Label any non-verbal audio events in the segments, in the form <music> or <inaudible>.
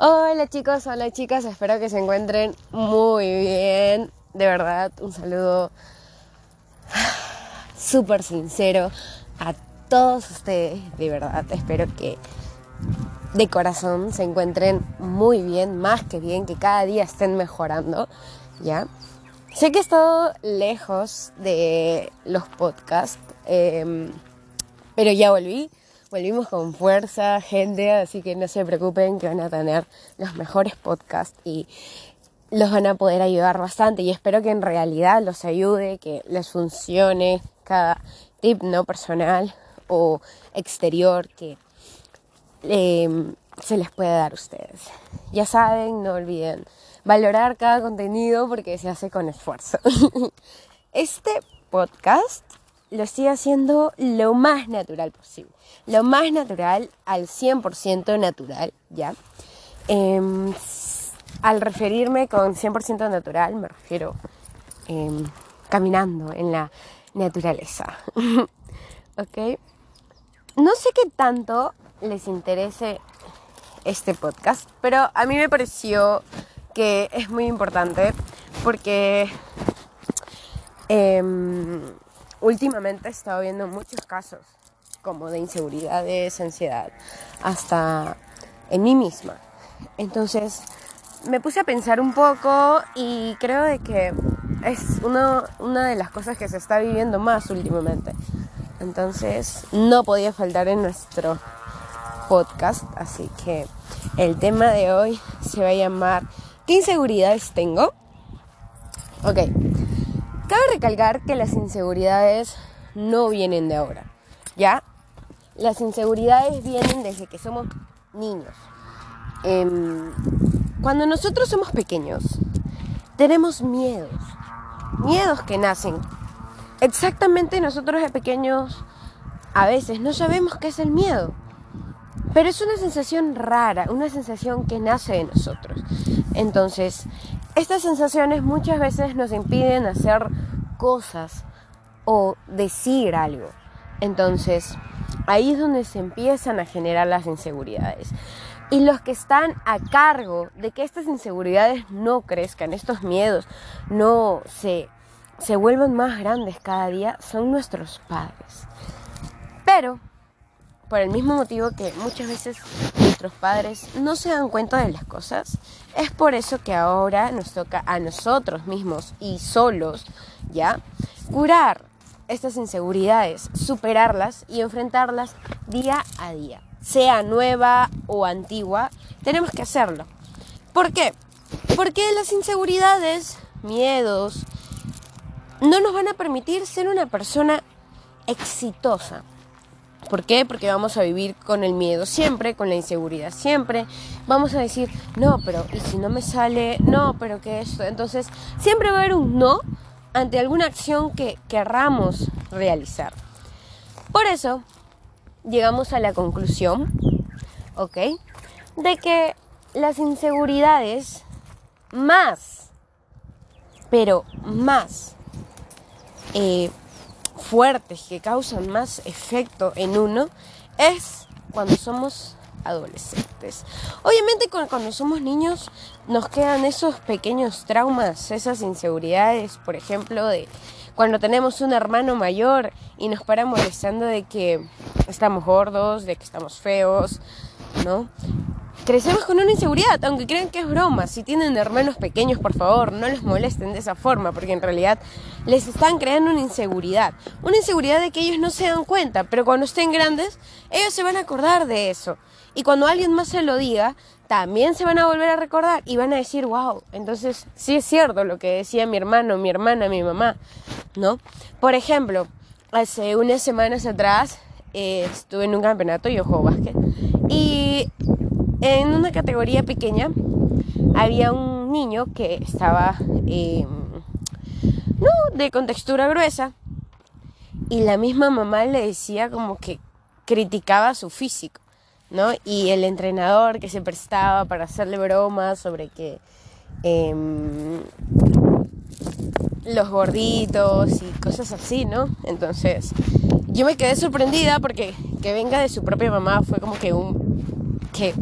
Hola chicos, hola chicas, espero que se encuentren muy bien. De verdad, un saludo súper sincero a todos ustedes. De verdad, espero que de corazón se encuentren muy bien, más que bien, que cada día estén mejorando, ¿ya? Sé que he estado lejos de los podcasts, em, pero ya volví volvimos con fuerza, gente, así que no se preocupen que van a tener los mejores podcasts y los van a poder ayudar bastante y espero que en realidad los ayude, que les funcione cada tip no personal o exterior que em, se les puede dar a ustedes. Ya saben, no olviden valorar cada contenido porque se hace con esfuerzo. <laughs> este podcast lo estoy haciendo lo más natural posible. Lo más natural, al 100% natural, ¿ya? Em, al referirme con 100% natural, me refiero em, caminando en la naturaleza. <laughs> ¿Ok? No sé qué tanto les interese este podcast, pero a mí me pareció que es muy importante porque em, últimamente he estado viendo muchos casos como de inseguridades, ansiedad, hasta en mí misma. Entonces me puse a pensar un poco y creo de que es una de las cosas que se está viviendo más últimamente. Entonces no podía faltar en nuestro podcast, así que el tema de hoy se va a llamar ¿Qué inseguridades tengo? Ok, Cabe recalcar que las inseguridades no vienen de ahora, ¿ya? Las inseguridades vienen desde que somos niños. Em, cuando nosotros somos pequeños, tenemos miedos, miedos que nacen. Exactamente nosotros de pequeños a veces no sabemos qué es el miedo, pero es una sensación rara, una sensación que nace de nosotros. Entonces, estas sensaciones muchas veces nos impiden hacer cosas o decir algo. Entonces, ahí es donde se empiezan a generar las inseguridades. Y los que están a cargo de que estas inseguridades no crezcan, estos miedos no se, se vuelvan más grandes cada día, son nuestros padres. Pero por el mismo motivo que muchas veces nuestros padres no se dan cuenta de las cosas, es por eso que ahora nos toca a nosotros mismos y solos, ¿ya? Curar estas inseguridades, superarlas y enfrentarlas día a día. Sea nueva o antigua, tenemos que hacerlo. ¿Por qué? Porque las inseguridades, miedos, no nos van a permitir ser una persona exitosa. ¿Por qué? Porque vamos a vivir con el miedo siempre, con la inseguridad siempre. Vamos a decir, no, pero ¿y si no me sale? No, pero ¿qué es esto? Entonces, siempre va a haber un no ante alguna acción que querramos realizar. Por eso, llegamos a la conclusión, ¿ok? De que las inseguridades más, pero más, eh, fuertes que causan más efecto en uno es cuando somos adolescentes. Obviamente cuando somos niños nos quedan esos pequeños traumas, esas inseguridades, por ejemplo, de cuando tenemos un hermano mayor y nos para molestando de que estamos gordos, de que estamos feos, ¿no? Crecemos con una inseguridad, aunque crean que es broma. Si tienen hermanos pequeños, por favor, no les molesten de esa forma, porque en realidad les están creando una inseguridad. Una inseguridad de que ellos no se dan cuenta, pero cuando estén grandes, ellos se van a acordar de eso. Y cuando alguien más se lo diga, también se van a volver a recordar y van a decir, wow, entonces sí es cierto lo que decía mi hermano, mi hermana, mi mamá, ¿no? Por ejemplo, hace unas semanas atrás eh, estuve en un campeonato, yo juego básquet, y en una categoría pequeña había un niño que estaba em, no, de contextura gruesa y la misma mamá le decía como que criticaba su físico, ¿no? Y el entrenador que se prestaba para hacerle bromas sobre que em, los gorditos y cosas así, ¿no? Entonces yo me quedé sorprendida porque que venga de su propia mamá fue como que un que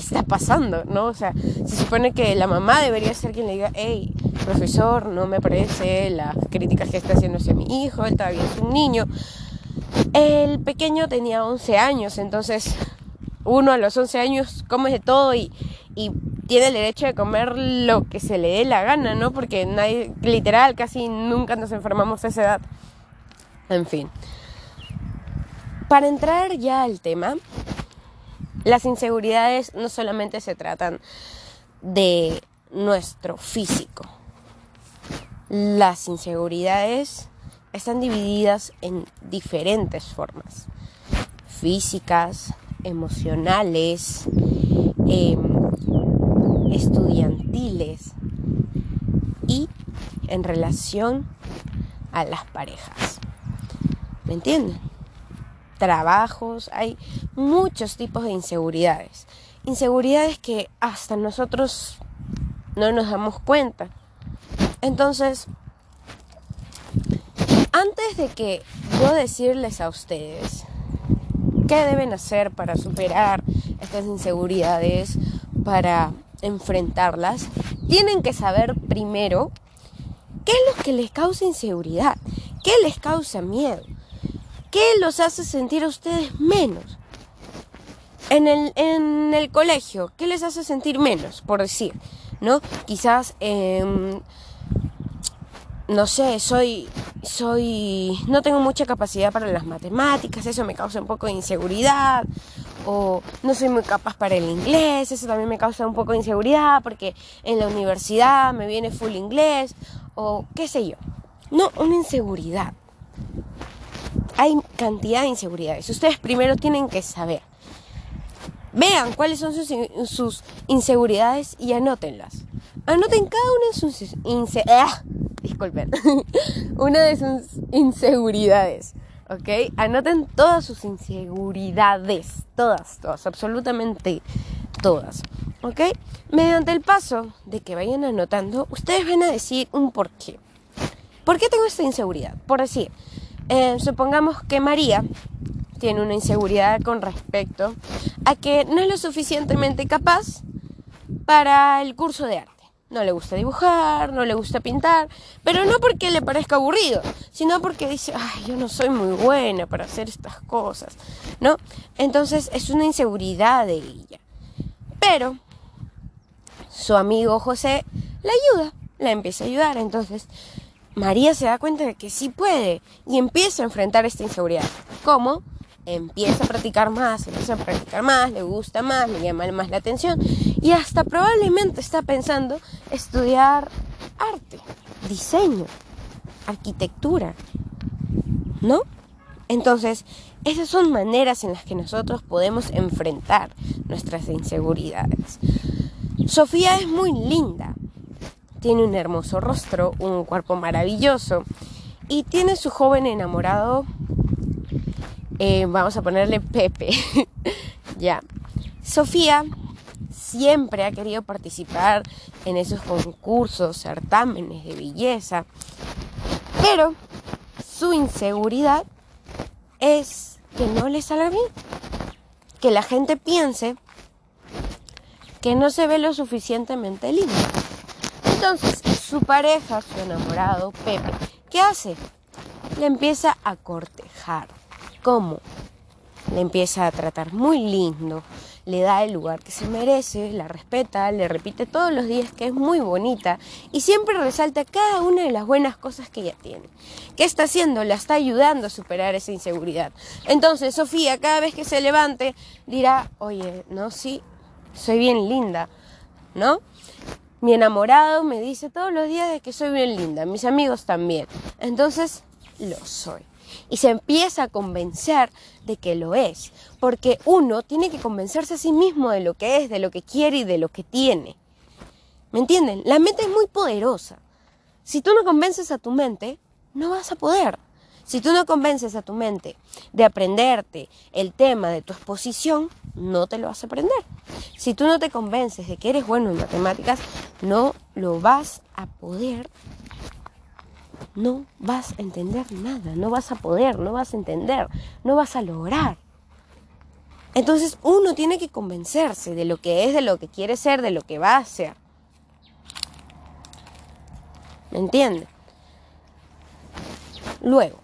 ¿qué está pasando? ¿No? O sea, se supone que la mamá debería ser quien le diga, hey, profesor, no me parece las críticas que está haciendo hacia mi hijo, él todavía es un niño. El pequeño tenía 11 años, entonces uno a los 11 años come de todo y, y tiene el derecho de comer lo que se le dé la gana, ¿no? Porque nadie, literal, casi nunca nos enfermamos a esa edad. En fin. Para entrar ya al tema, las inseguridades no solamente se tratan de nuestro físico. Las inseguridades están divididas en diferentes formas. Físicas, emocionales, em, estudiantiles y en relación a las parejas. ¿Me entienden? Trabajos, hay muchos tipos de inseguridades. Inseguridades que hasta nosotros no nos damos cuenta. Entonces, antes de que yo decirles a ustedes qué deben hacer para superar estas inseguridades, para enfrentarlas, tienen que saber primero qué es lo que les causa inseguridad, qué les causa miedo, qué los hace sentir a ustedes menos. En el, en el colegio, ¿qué les hace sentir menos? Por decir, ¿no? Quizás, em, no sé, soy, soy, no tengo mucha capacidad para las matemáticas, eso me causa un poco de inseguridad o no soy muy capaz para el inglés, eso también me causa un poco de inseguridad porque en la universidad me viene full inglés o qué sé yo. No, una inseguridad. Hay cantidad de inseguridades. Ustedes primero tienen que saber. Vean cuáles son sus, inseguridades y anótenlas. Anoten cada una de sus inseguridades. ¡Ah! Disculpen. <laughs> una de sus inseguridades. ¿ok? Anoten todas sus inseguridades, todas, todas, absolutamente todas, ¿ok? Mediante el paso de que vayan anotando, ustedes van a decir un por qué. ¿Por qué tengo esta inseguridad? Por decir, eh, supongamos que María tiene una inseguridad con respecto a que no es lo suficientemente capaz para el curso de arte no le gusta dibujar, no le gusta pintar, pero no porque le parezca aburrido, sino porque dice, ay, yo no soy muy buena para hacer estas cosas, ¿no? Entonces es una inseguridad de ella. Pero su amigo José la ayuda, la empieza a ayudar, entonces María se da cuenta de que sí puede y empieza a enfrentar esta inseguridad. ¿Cómo? empieza a practicar más, empieza a practicar más, le gusta más, le llama más la atención y hasta probablemente está pensando estudiar arte, diseño, arquitectura, ¿no? Entonces, esas son maneras en las que nosotros podemos enfrentar nuestras inseguridades. Sofía es muy linda, tiene un hermoso rostro, un cuerpo maravilloso y tiene su joven enamorado eh, vamos a ponerle Pepe. <laughs> ya. Sofía siempre ha querido participar en esos concursos, certámenes de belleza, pero su inseguridad es que no le salga bien, que la gente piense que no se ve lo suficientemente lindo. Entonces, su pareja, su enamorado, Pepe, ¿qué hace? Le empieza a cortejar cómo le empieza a tratar muy lindo, le da el lugar que se merece, la respeta, le repite todos los días que es muy bonita y siempre resalta cada una de las buenas cosas que ella tiene. ¿Qué está haciendo? La está ayudando a superar esa inseguridad. Entonces Sofía cada vez que se levante dirá, oye, no, sí, soy bien linda, ¿no? Mi enamorado me dice todos los días de que soy bien linda, mis amigos también. Entonces, lo soy y se empieza a convencer de que lo es, porque uno tiene que convencerse a sí mismo de lo que es, de lo que quiere y de lo que tiene. ¿Me entienden? La mente es muy poderosa. Si tú no convences a tu mente, no vas a poder. Si tú no convences a tu mente de aprenderte el tema de tu exposición, no te lo vas a aprender. Si tú no te convences de que eres bueno en matemáticas, no lo vas a poder no vas a entender nada, no vas a poder, no vas a entender, no vas a lograr. Entonces uno tiene que convencerse de lo que es, de lo que quiere ser, de lo que va a ser. ¿Me entiende? Luego,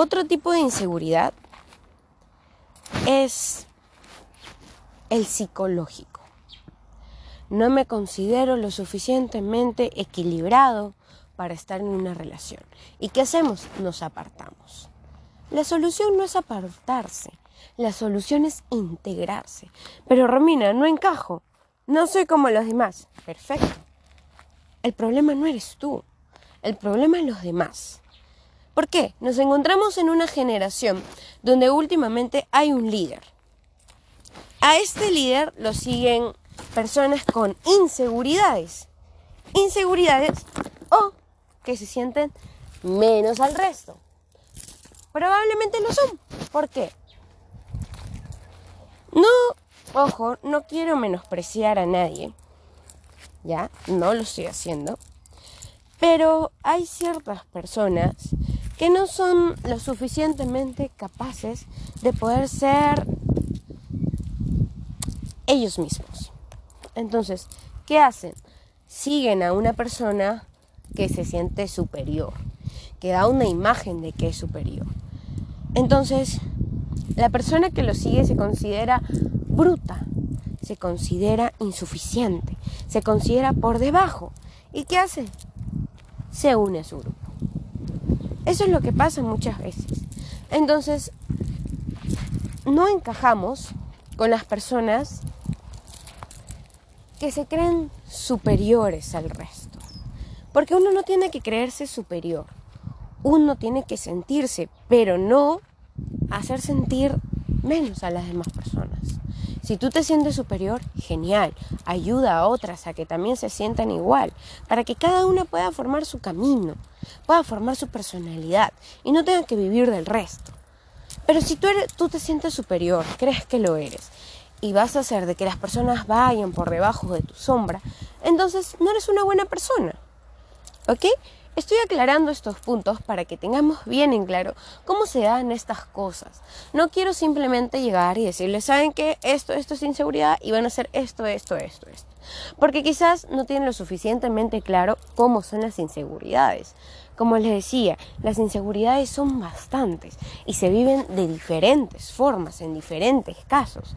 otro tipo de inseguridad es el psicológico. No me considero lo suficientemente equilibrado para estar en una relación. ¿Y qué hacemos? Nos apartamos. La solución no es apartarse, la solución es integrarse. Pero Romina, no encajo, no soy como los demás. Perfecto. El problema no eres tú, el problema es los demás. ¿Por qué? Nos encontramos en una generación donde últimamente hay un líder. A este líder lo siguen personas con inseguridades. Inseguridades o que se sienten menos al resto. Probablemente lo son. ¿Por qué? No, ojo, no quiero menospreciar a nadie. Ya, no lo estoy haciendo. Pero hay ciertas personas que no son lo suficientemente capaces de poder ser ellos mismos. Entonces, ¿qué hacen? Siguen a una persona que se siente superior, que da una imagen de que es superior. Entonces, la persona que lo sigue se considera bruta, se considera insuficiente, se considera por debajo. ¿Y qué hace? Se une a su grupo. Eso es lo que pasa muchas veces. Entonces, no encajamos con las personas que se creen superiores al resto. Porque uno no tiene que creerse superior. Uno tiene que sentirse, pero no hacer sentir menos a las demás personas. Si tú te sientes superior, genial. Ayuda a otras a que también se sientan igual, para que cada una pueda formar su camino, pueda formar su personalidad y no tenga que vivir del resto. Pero si tú, eres, tú te sientes superior, crees que lo eres, y vas a hacer de que las personas vayan por debajo de tu sombra, entonces no eres una buena persona. ¿Ok? Estoy aclarando estos puntos para que tengamos bien en claro cómo se dan estas cosas. No quiero simplemente llegar y decirles, ¿saben qué? Esto, esto es inseguridad y van a hacer esto, esto, esto, esto. Porque quizás no tienen lo suficientemente claro cómo son las inseguridades. Como les decía, las inseguridades son bastantes y se viven de diferentes formas, en diferentes casos.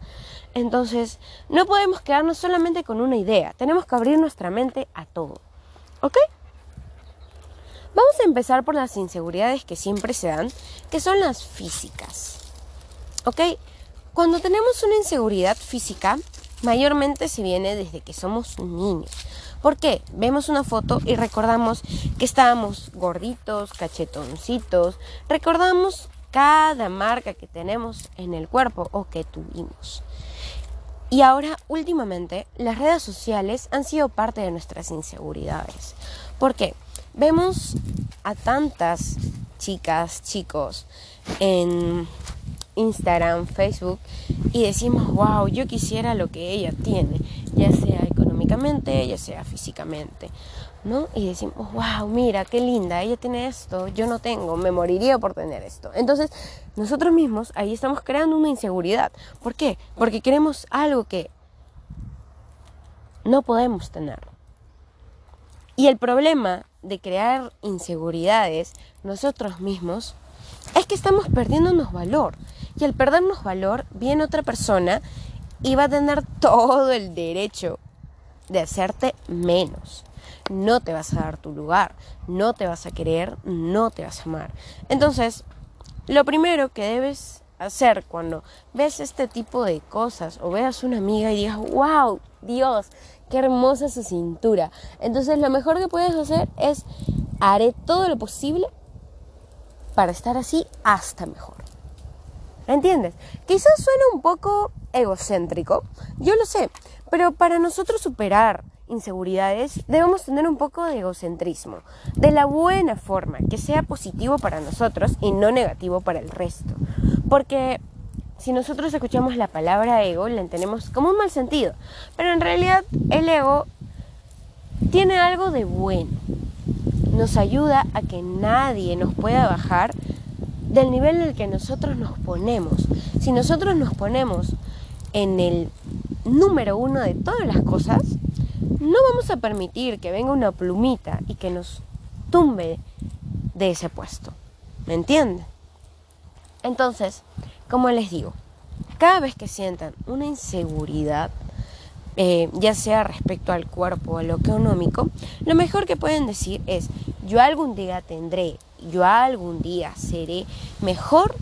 Entonces, no podemos quedarnos solamente con una idea, tenemos que abrir nuestra mente a todo. ¿Ok? Vamos a empezar por las inseguridades que siempre se dan, que son las físicas. ¿Ok? Cuando tenemos una inseguridad física, mayormente se viene desde que somos niños. ¿Por qué? Vemos una foto y recordamos que estábamos gorditos, cachetoncitos, recordamos cada marca que tenemos en el cuerpo o que tuvimos. Y ahora, últimamente, las redes sociales han sido parte de nuestras inseguridades. ¿Por qué? Vemos a tantas chicas, chicos en Instagram, Facebook y decimos, wow, yo quisiera lo que ella tiene, ya sea económicamente, ya sea físicamente, ¿no? Y decimos, wow, mira, qué linda, ella tiene esto, yo no tengo, me moriría por tener esto. Entonces, nosotros mismos ahí estamos creando una inseguridad. ¿Por qué? Porque queremos algo que no podemos tener. Y el problema de crear inseguridades nosotros mismos es que estamos perdiéndonos valor. Y al perdernos valor, viene otra persona y va a tener todo el derecho de hacerte menos. No te vas a dar tu lugar, no te vas a querer, no te vas a amar. Entonces, lo primero que debes hacer cuando ves este tipo de cosas o veas una amiga y digas, wow, Dios, qué hermosa su cintura. Entonces lo mejor que puedes hacer es, haré todo lo posible para estar así hasta mejor. ¿Entiendes? Quizás suene un poco egocéntrico, yo lo sé, pero para nosotros superar inseguridades debemos tener un poco de egocentrismo, de la buena forma, que sea positivo para nosotros y no negativo para el resto. Porque si nosotros escuchamos la palabra ego, la entendemos como un mal sentido. Pero en realidad el ego tiene algo de bueno. Nos ayuda a que nadie nos pueda bajar del nivel en el que nosotros nos ponemos. Si nosotros nos ponemos en el número uno de todas las cosas, no vamos a permitir que venga una plumita y que nos tumbe de ese puesto. ¿Me entienden? Entonces, como les digo, cada vez que sientan una inseguridad, eh, ya sea respecto al cuerpo o a lo económico, lo mejor que pueden decir es, yo algún día tendré, yo algún día seré mejor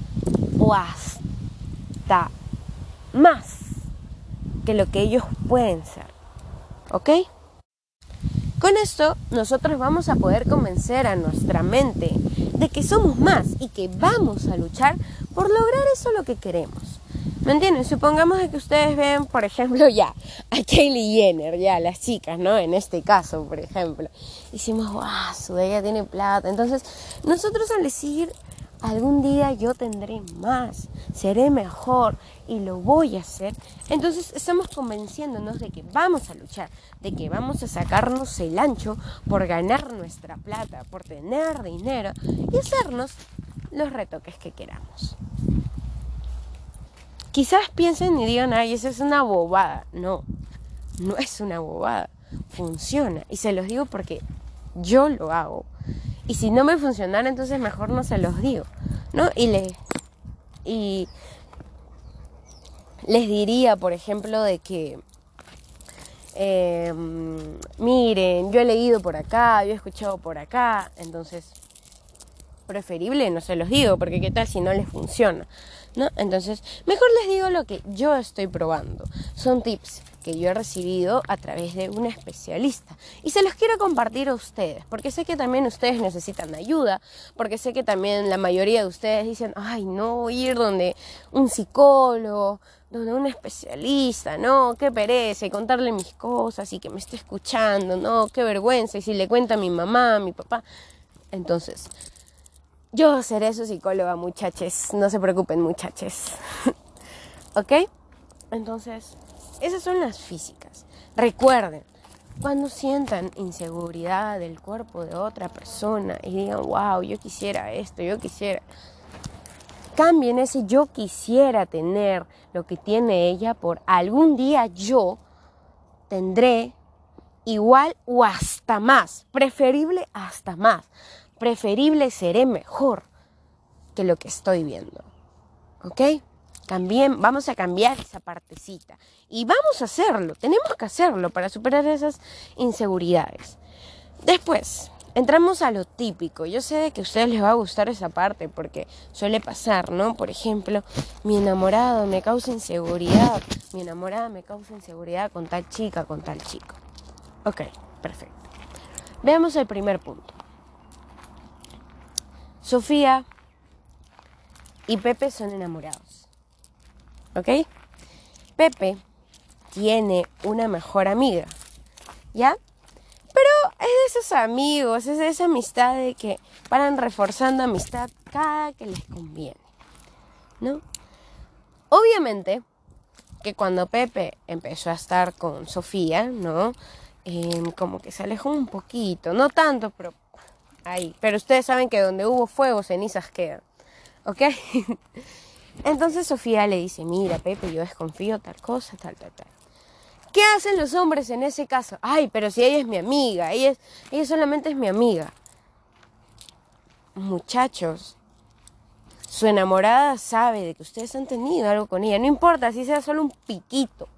o hasta más que lo que ellos pueden ser. ¿Ok? Con esto nosotros vamos a poder convencer a nuestra mente de que somos más y que vamos a luchar por lograr eso lo que queremos. ¿Me entienden? Supongamos que ustedes ven, por ejemplo, ya a Kylie Jenner, ya las chicas, ¿no? En este caso, por ejemplo. Decimos, wow, su ella tiene plata. Entonces, nosotros al decir, algún día yo tendré más, seré mejor y lo voy a hacer, entonces estamos convenciéndonos de que vamos a luchar, de que vamos a sacarnos el ancho por ganar nuestra plata, por tener dinero y hacernos los retoques que queramos. Quizás piensen y digan, ay, eso es una bobada. No, no es una bobada. Funciona. Y se los digo porque yo lo hago. Y si no me funcionara, entonces mejor no se los digo. ¿No? Y les, y les diría, por ejemplo, de que, em, miren, yo he leído por acá, yo he escuchado por acá, entonces preferible no se los digo, porque qué tal si no les funciona. ¿no? Entonces, mejor les digo lo que yo estoy probando. Son tips que yo he recibido a través de un especialista y se los quiero compartir a ustedes, porque sé que también ustedes necesitan ayuda, porque sé que también la mayoría de ustedes dicen, ay, no, ir donde un psicólogo, donde un especialista, no, qué pereza, y contarle mis cosas y que me esté escuchando, no, qué vergüenza, y si le cuenta a mi mamá, a mi papá. Entonces, yo seré su psicóloga, muchachos. No se preocupen, muchachos. <laughs> ¿Ok? Entonces, esas son las físicas. Recuerden, cuando sientan inseguridad del cuerpo de otra persona y digan, wow, yo quisiera esto, yo quisiera. Cambien ese yo quisiera tener lo que tiene ella por algún día yo tendré igual o hasta más, preferible hasta más preferible seré mejor que lo que estoy viendo. ¿Ok? También vamos a cambiar esa partecita. Y vamos a hacerlo, tenemos que hacerlo para superar esas inseguridades. Después, entramos a lo típico. Yo sé de que a ustedes les va a gustar esa parte porque suele pasar, ¿no? Por ejemplo, mi enamorado me causa inseguridad, mi enamorada me causa inseguridad con tal chica, con tal chico. Ok, perfecto. Veamos el primer punto. Sofía y Pepe son enamorados. ¿Ok? Pepe tiene una mejor amiga. ¿Ya? Pero es de esos amigos, es de esa amistad de que paran reforzando amistad cada que les conviene. ¿No? Obviamente que cuando Pepe empezó a estar con Sofía, ¿no? Em, como que se alejó un poquito, no tanto, pero ahí. Pero ustedes saben que donde hubo fuego, cenizas quedan. ¿Ok? <laughs> Entonces Sofía le dice, mira, Pepe, yo desconfío tal cosa, tal, tal, tal. ¿Qué hacen los hombres en ese caso? Ay, pero si ella es mi amiga, ella, ella solamente es mi amiga. Muchachos, su enamorada sabe de que ustedes han tenido algo con ella. No importa si sea solo un piquito,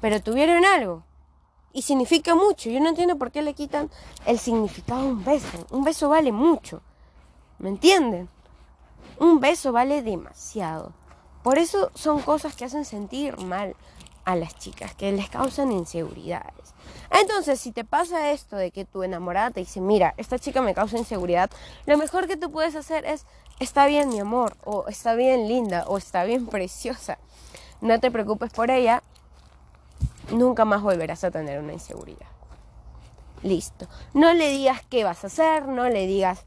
pero tuvieron algo y significa mucho. Yo no entiendo por qué le quitan el significado de un beso. Un beso vale mucho. ¿Me entienden? Un beso vale demasiado. Por eso son cosas que hacen sentir mal a las chicas, que les causan inseguridades. Entonces, si te pasa esto de que tu enamorada te dice, mira, esta chica me causa inseguridad, lo mejor que tú puedes hacer es, está bien mi amor, o está bien linda, o está bien preciosa. No te preocupes por ella, nunca más volverás a tener una inseguridad. Listo. No le digas qué vas a hacer, no le digas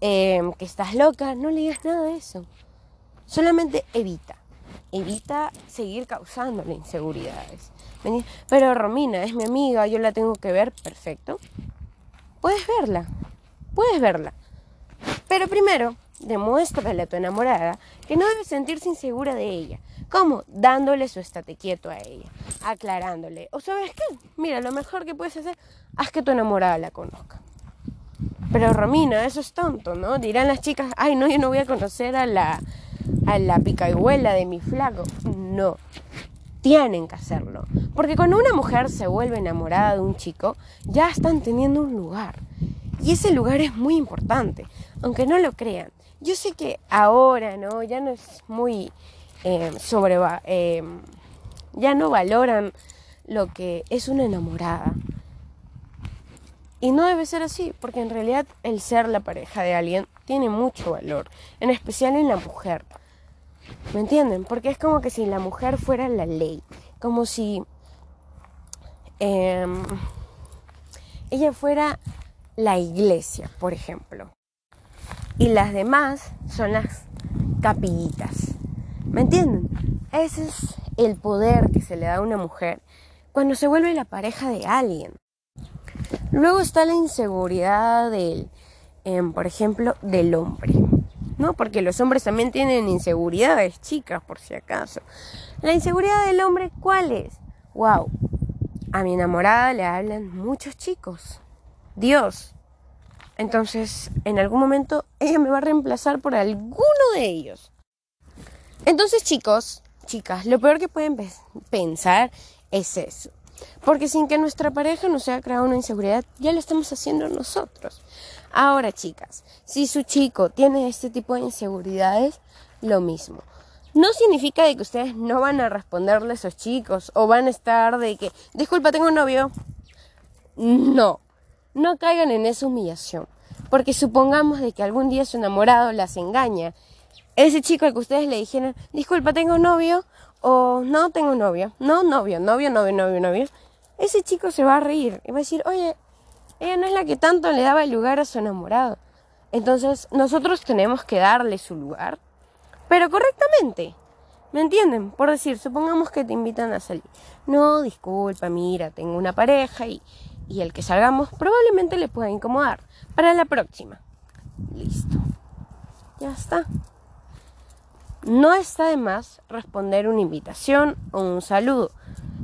em, que estás loca, no le digas nada de eso. Solamente evita. Evita seguir causando inseguridades. Pero Romina es mi amiga, yo la tengo que ver, perfecto. Puedes verla, puedes verla. Pero primero demuéstrale a tu enamorada que no debe sentirse insegura de ella. ¿Cómo? Dándole su estate quieto a ella, aclarándole. O sabes qué, mira, lo mejor que puedes hacer, haz que tu enamorada la conozca. Pero Romina, eso es tonto, ¿no? Dirán las chicas, ay, no, yo no voy a conocer a la, a la picaihuela de mi flaco. No, tienen que hacerlo. Porque cuando una mujer se vuelve enamorada de un chico, ya están teniendo un lugar. Y ese lugar es muy importante, aunque no lo crean. Yo sé que ahora, ¿no? Ya no es muy eh, sobre... Eh, ya no valoran lo que es una enamorada. Y no debe ser así, porque en realidad el ser la pareja de alguien tiene mucho valor, en especial en la mujer. ¿Me entienden? Porque es como que si la mujer fuera la ley, como si em, ella fuera la iglesia, por ejemplo. Y las demás son las capillitas. ¿Me entienden? Ese es el poder que se le da a una mujer cuando se vuelve la pareja de alguien. Luego está la inseguridad del, em, por ejemplo, del hombre. ¿No? Porque los hombres también tienen inseguridades, chicas, por si acaso. La inseguridad del hombre, ¿cuál es? Wow, a mi enamorada le hablan muchos chicos. Dios. Entonces, en algún momento ella me va a reemplazar por alguno de ellos. Entonces, chicos, chicas, lo peor que pueden pensar es eso. Porque sin que nuestra pareja nos haya creado una inseguridad, ya lo estamos haciendo nosotros. Ahora, chicas, si su chico tiene este tipo de inseguridades, lo mismo. No significa de que ustedes no van a responderle a esos chicos o van a estar de que, disculpa, tengo un novio. No, no caigan en esa humillación. Porque supongamos de que algún día su enamorado las engaña. Ese chico al que ustedes le dijeron, disculpa, tengo un novio, o no tengo novio, no novio, novio, novio, novio, novio, ese chico se va a reír y va a decir, oye, ella no es la que tanto le daba el lugar a su enamorado. Entonces nosotros tenemos que darle su lugar, pero correctamente. ¿Me entienden? Por decir, supongamos que te invitan a salir. No, disculpa, mira, tengo una pareja y, y el que salgamos probablemente le pueda incomodar. Para la próxima. Listo. Ya está. No está de más responder una invitación o un saludo,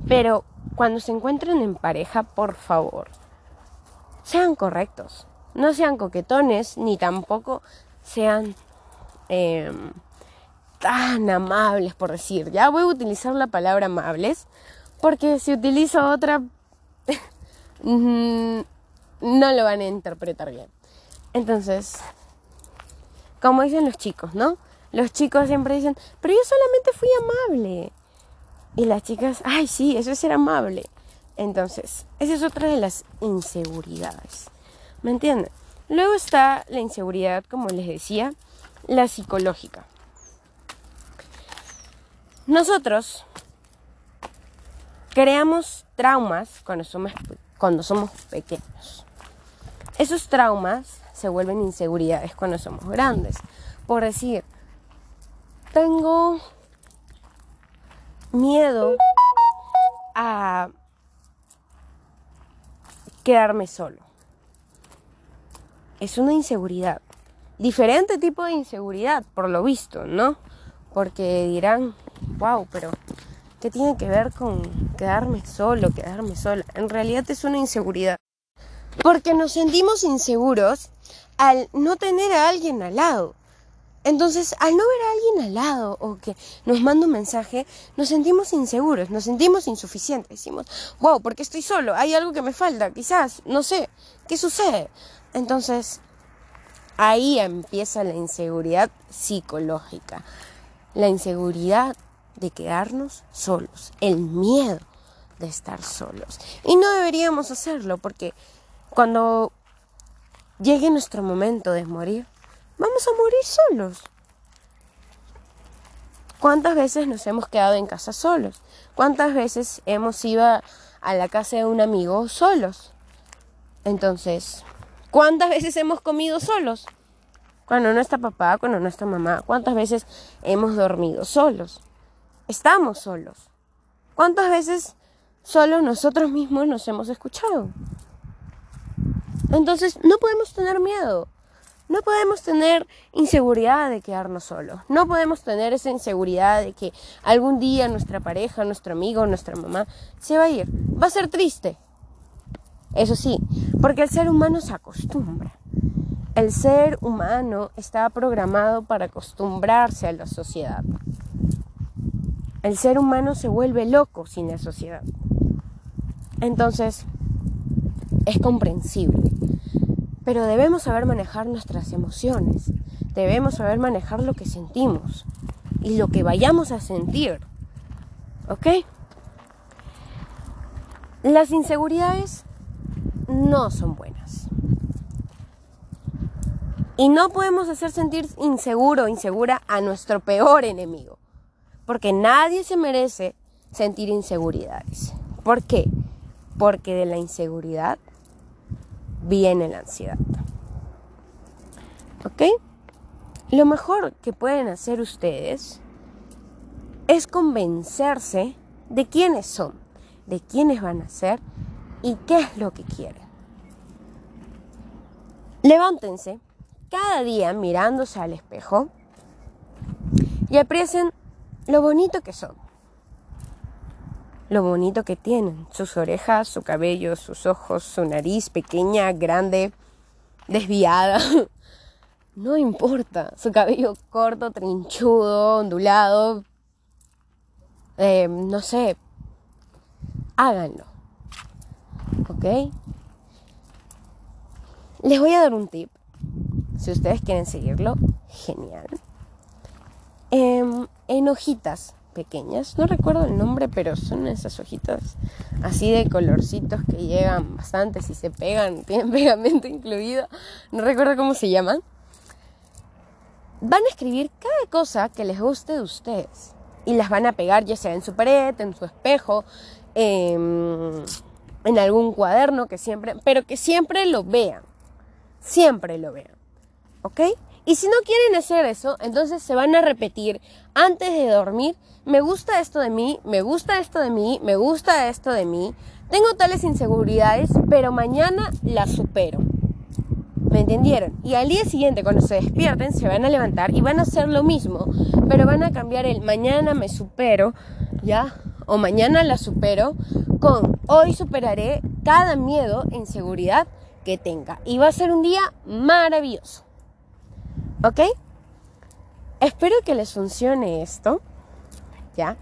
pero cuando se encuentren en pareja, por favor, sean correctos. No sean coquetones ni tampoco sean em, tan amables, por decir. Ya voy a utilizar la palabra amables, porque si utilizo otra, <laughs> no lo van a interpretar bien. Entonces, como dicen los chicos, ¿no? Los chicos siempre dicen, pero yo solamente fui amable. Y las chicas, ay, sí, eso es ser amable. Entonces, esa es otra de las inseguridades. ¿Me entienden? Luego está la inseguridad, como les decía, la psicológica. Nosotros creamos traumas cuando somos, cuando somos pequeños. Esos traumas se vuelven inseguridades cuando somos grandes. Por decir, tengo miedo a quedarme solo. Es una inseguridad. Diferente tipo de inseguridad, por lo visto, ¿no? Porque dirán, wow, pero ¿qué tiene que ver con quedarme solo, quedarme sola? En realidad es una inseguridad. Porque nos sentimos inseguros al no tener a alguien al lado. Entonces, al no ver a alguien al lado o que nos manda un mensaje, nos sentimos inseguros, nos sentimos insuficientes. Decimos, wow, porque estoy solo? Hay algo que me falta, quizás, no sé, ¿qué sucede? Entonces, ahí empieza la inseguridad psicológica, la inseguridad de quedarnos solos, el miedo de estar solos. Y no deberíamos hacerlo porque cuando llegue nuestro momento de morir, vamos a morir solos. ¿Cuántas veces nos hemos quedado en casa solos? ¿Cuántas veces hemos ido a la casa de un amigo solos? Entonces, ¿cuántas veces hemos comido solos? Cuando no está papá, cuando no está mamá. ¿Cuántas veces hemos dormido solos? Estamos solos. ¿Cuántas veces solo nosotros mismos nos hemos escuchado? Entonces, no podemos tener miedo. No podemos tener inseguridad de quedarnos solos. No podemos tener esa inseguridad de que algún día nuestra pareja, nuestro amigo, nuestra mamá se va a ir. Va a ser triste. Eso sí, porque el ser humano se acostumbra. El ser humano está programado para acostumbrarse a la sociedad. El ser humano se vuelve loco sin la sociedad. Entonces, es comprensible. Pero debemos saber manejar nuestras emociones. Debemos saber manejar lo que sentimos y lo que vayamos a sentir. ¿Ok? Las inseguridades no son buenas. Y no podemos hacer sentir inseguro o insegura a nuestro peor enemigo. Porque nadie se merece sentir inseguridades. ¿Por qué? Porque de la inseguridad viene la ansiedad. ¿Ok? Lo mejor que pueden hacer ustedes es convencerse de quiénes son, de quiénes van a ser y qué es lo que quieren. Levántense cada día mirándose al espejo y aprecien lo bonito que son lo bonito que tienen, sus orejas, su cabello, sus ojos, su nariz pequeña, grande, desviada. <laughs> No importa, su cabello corto, trinchudo, ondulado. Eh, no sé, háganlo. ¿Ok? Les voy a dar un tip. Si ustedes quieren seguirlo, genial. Em, en hojitas pequeñas. No recuerdo el nombre, pero son esas hojitas así de colorcitos que llegan bastante si se pegan, <laughs> tienen pegamento incluido. No recuerdo cómo se llaman. Van a escribir cada cosa que les guste de ustedes y las van a pegar ya sea en su pared, en su espejo, en, en algún cuaderno que siempre, pero que siempre lo vean. Siempre lo vean. ¿Ok? Y si no quieren hacer eso, entonces se van a repetir antes de dormir, me gusta esto de mí, me gusta esto de mí, me gusta esto de mí, tengo tales inseguridades, pero mañana las supero. ¿Me entendieron? Y al día siguiente, cuando se despierten, se van a levantar y van a hacer lo mismo, pero van a cambiar el mañana me supero, ¿ya? O mañana la supero con hoy superaré cada miedo e inseguridad que tenga. Y va a ser un día maravilloso. ¿Ok? Espero que les funcione esto. ¿Ya?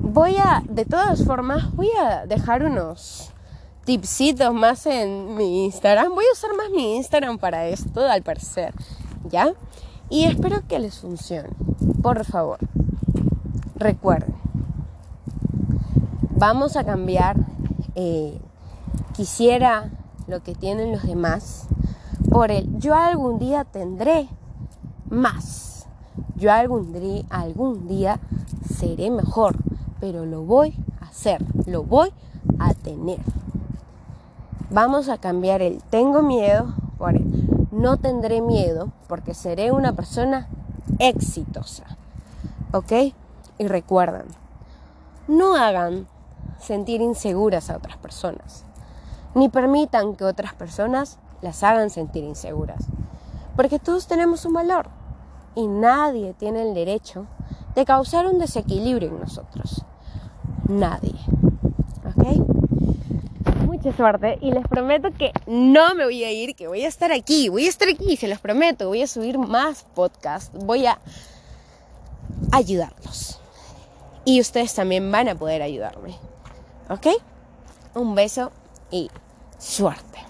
Voy a, de todas formas, voy a dejar unos tipsitos más en mi Instagram. Voy a usar más mi Instagram para esto, al parecer. ¿Ya? Y espero que les funcione. Por favor, recuerden. Vamos a cambiar. Eh, quisiera lo que tienen los demás por el yo algún día tendré más. Yo algún día, algún día seré mejor, pero lo voy a hacer, lo voy a tener. Vamos a cambiar el tengo miedo por el no tendré miedo porque seré una persona exitosa. ¿Ok? Y recuerden, no hagan sentir inseguras a otras personas, ni permitan que otras personas las hagan sentir inseguras, porque todos tenemos un valor y nadie tiene el derecho de causar un desequilibrio en nosotros. Nadie. ¿Ok? Mucha suerte y les prometo que no me voy a ir, que voy a estar aquí, voy a estar aquí, se los prometo, voy a subir más podcasts, voy a ayudarlos. Y ustedes también van a poder ayudarme. ¿Ok? Un beso y suerte.